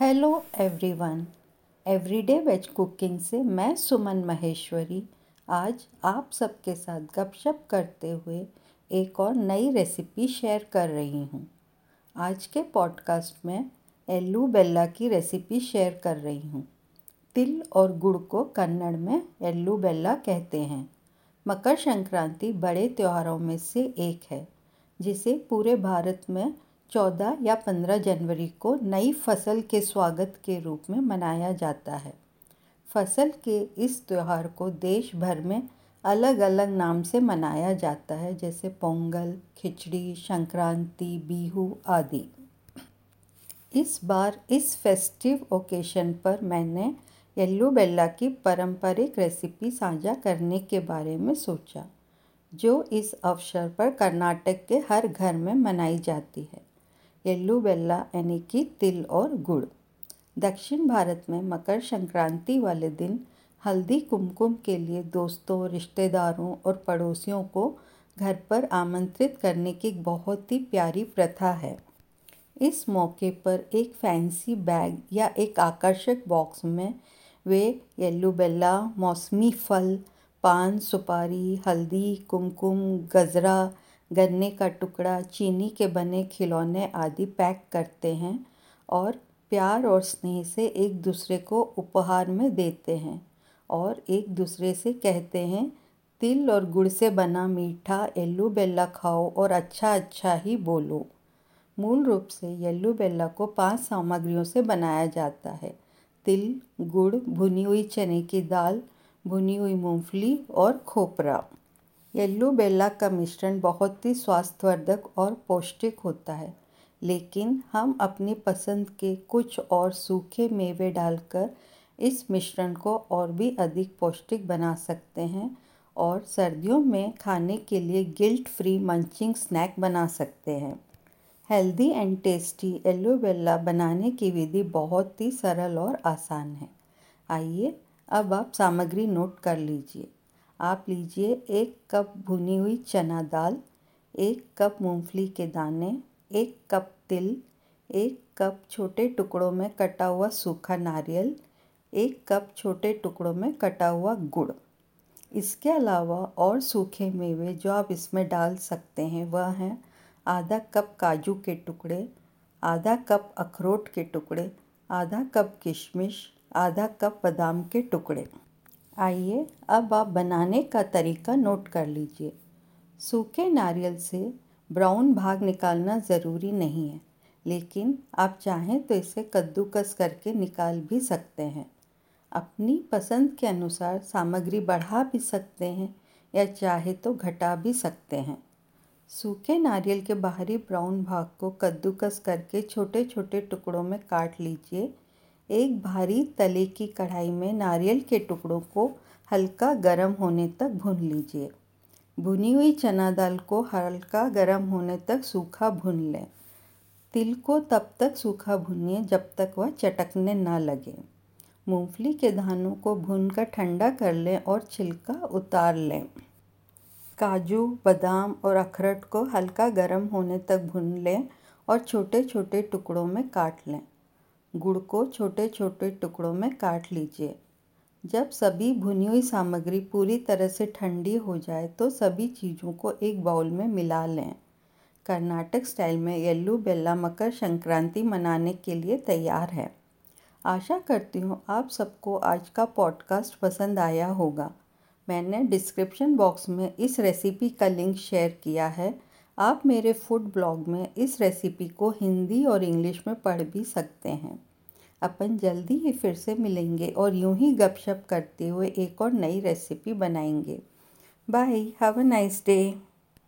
Hello everyone everyday veg cooking से मैं सुमन महेश्वरी। आज आप सबके साथ गपशप करते हुए एक और नई रेसिपी शेयर कर रही हूँ। आज के पॉडकास्ट में एल्लू बेल्ला की रेसिपी शेयर कर रही हूँ। तिल और गुड़ को कन्नड़ में एल्लू बेल्ला कहते हैं। मकर संक्रांति बड़े त्योहारों में से एक है, जिसे पूरे भारत में चौदह या पंद्रह जनवरी को नई फ़सल के स्वागत के रूप में मनाया जाता है। फ़सल के इस त्यौहार को देश भर में अलग अलग नाम से मनाया जाता है, जैसे पोंगल, खिचड़ी, संक्रांति, बिहू आदि। इस बार इस फेस्टिव ओकेशन पर मैंने येल्लू बेल्ला की पारंपरिक रेसिपी साझा करने के बारे में सोचा, जो इस अवसर पर कर्नाटक के हर घर में मनाई जाती है। येल्लू बेल्ला यानी कि तिल और गुड़। दक्षिण भारत में मकर संक्रांति वाले दिन हल्दी, कुमकुम के लिए दोस्तों, रिश्तेदारों और पड़ोसियों को घर पर आमंत्रित करने की बहुत ही प्यारी प्रथा है। इस मौके पर एक फैंसी बैग या एक आकर्षक बॉक्स में वे येल्लू बेल्ला, मौसमी फल, पान, सुपारी, हल्दी, कुमकुम, गजरा गन्ने का टुकड़ा, चीनी के बने खिलौने आदि पैक करते हैं और प्यार और स्नेह से एक दूसरे को उपहार में देते हैं और एक दूसरे से कहते हैं, तिल और गुड़ से बना मीठा, येल्लू बेल्ला खाओ और अच्छा अच्छा ही बोलो। मूल रूप से येल्लू बेल्ला को पाँच सामग्रियों से बनाया जाता है। तिल, गुड़, भुनी हुई चने की दाल, भुनी हुई मूंगफली और खोपरा। येल्लो बेला का मिश्रण बहुत ही स्वास्थ्यवर्धक और पौष्टिक होता है। लेकिन हम अपनी पसंद के कुछ और सूखे मेवे डालकर इस मिश्रण को और भी अधिक पौष्टिक बना सकते हैं और सर्दियों में खाने के लिए गिल्ट फ्री मंचिंग स्नैक बना सकते हैं। हेल्दी एंड टेस्टी एलोवेला बनाने की विधि बहुत ही सरल और आसान है। आइए, अब आप सामग्री नोट कर लीजिए। आप लीजिए एक कप भुनी हुई चना दाल, एक कप मूंगफली के दाने, एक कप तिल, एक कप छोटे टुकड़ों में कटा हुआ सूखा नारियल, एक कप छोटे टुकड़ों में कटा हुआ गुड़। इसके अलावा और सूखे मेवे जो आप इसमें डाल सकते हैं, वह हैं आधा कप काजू के टुकड़े, आधा कप अखरोट के टुकड़े, आधा कप किशमिश, आधा कप बादाम के टुकड़े। आइए, अब आप बनाने का तरीका नोट कर लीजिए। सूखे नारियल से ब्राउन भाग निकालना ज़रूरी नहीं है, लेकिन आप चाहें तो इसे कद्दूकस करके निकाल भी सकते हैं। अपनी पसंद के अनुसार सामग्री बढ़ा भी सकते हैं या चाहे तो घटा भी सकते हैं। सूखे नारियल के बाहरी ब्राउन भाग को कद्दूकस करके छोटे छोटे टुकड़ों में काट लीजिए एक भारी तले की कढ़ाई में नारियल के टुकड़ों को हल्का गर्म होने तक भून लीजिए। भुनी हुई चना दाल को हल्का गर्म होने तक सूखा भून लें। तिल को तब तक सूखा भूनिए जब तक वह चटकने ना लगे। मूंगफली के दानों को भूनकर ठंडा कर लें और छिलका उतार लें। काजू, बादाम और अखरोट को हल्का गर्म होने तक भून लें और छोटे छोटे टुकड़ों में काट लें। गुड़ को छोटे छोटे टुकड़ों में काट लीजिए। जब सभी भुनी हुई सामग्री पूरी तरह से ठंडी हो जाए तो सभी चीज़ों को एक बाउल में मिला लें। कर्नाटक स्टाइल में येल्लू बेल्ला मकर संक्रांति मनाने के लिए तैयार है। आशा करती हूँ आप सबको आज का पॉडकास्ट पसंद आया होगा। मैंने डिस्क्रिप्शन बॉक्स में इस रेसिपी का लिंक शेयर किया है। आप मेरे फ़ूड ब्लॉग में इस रेसिपी को हिंदी और इंग्लिश में पढ़ भी सकते हैं। अपन जल्दी ही फिर से मिलेंगे और यूँ ही गपशप करते हुए एक और नई रेसिपी बनाएँगे। Bye have a nice day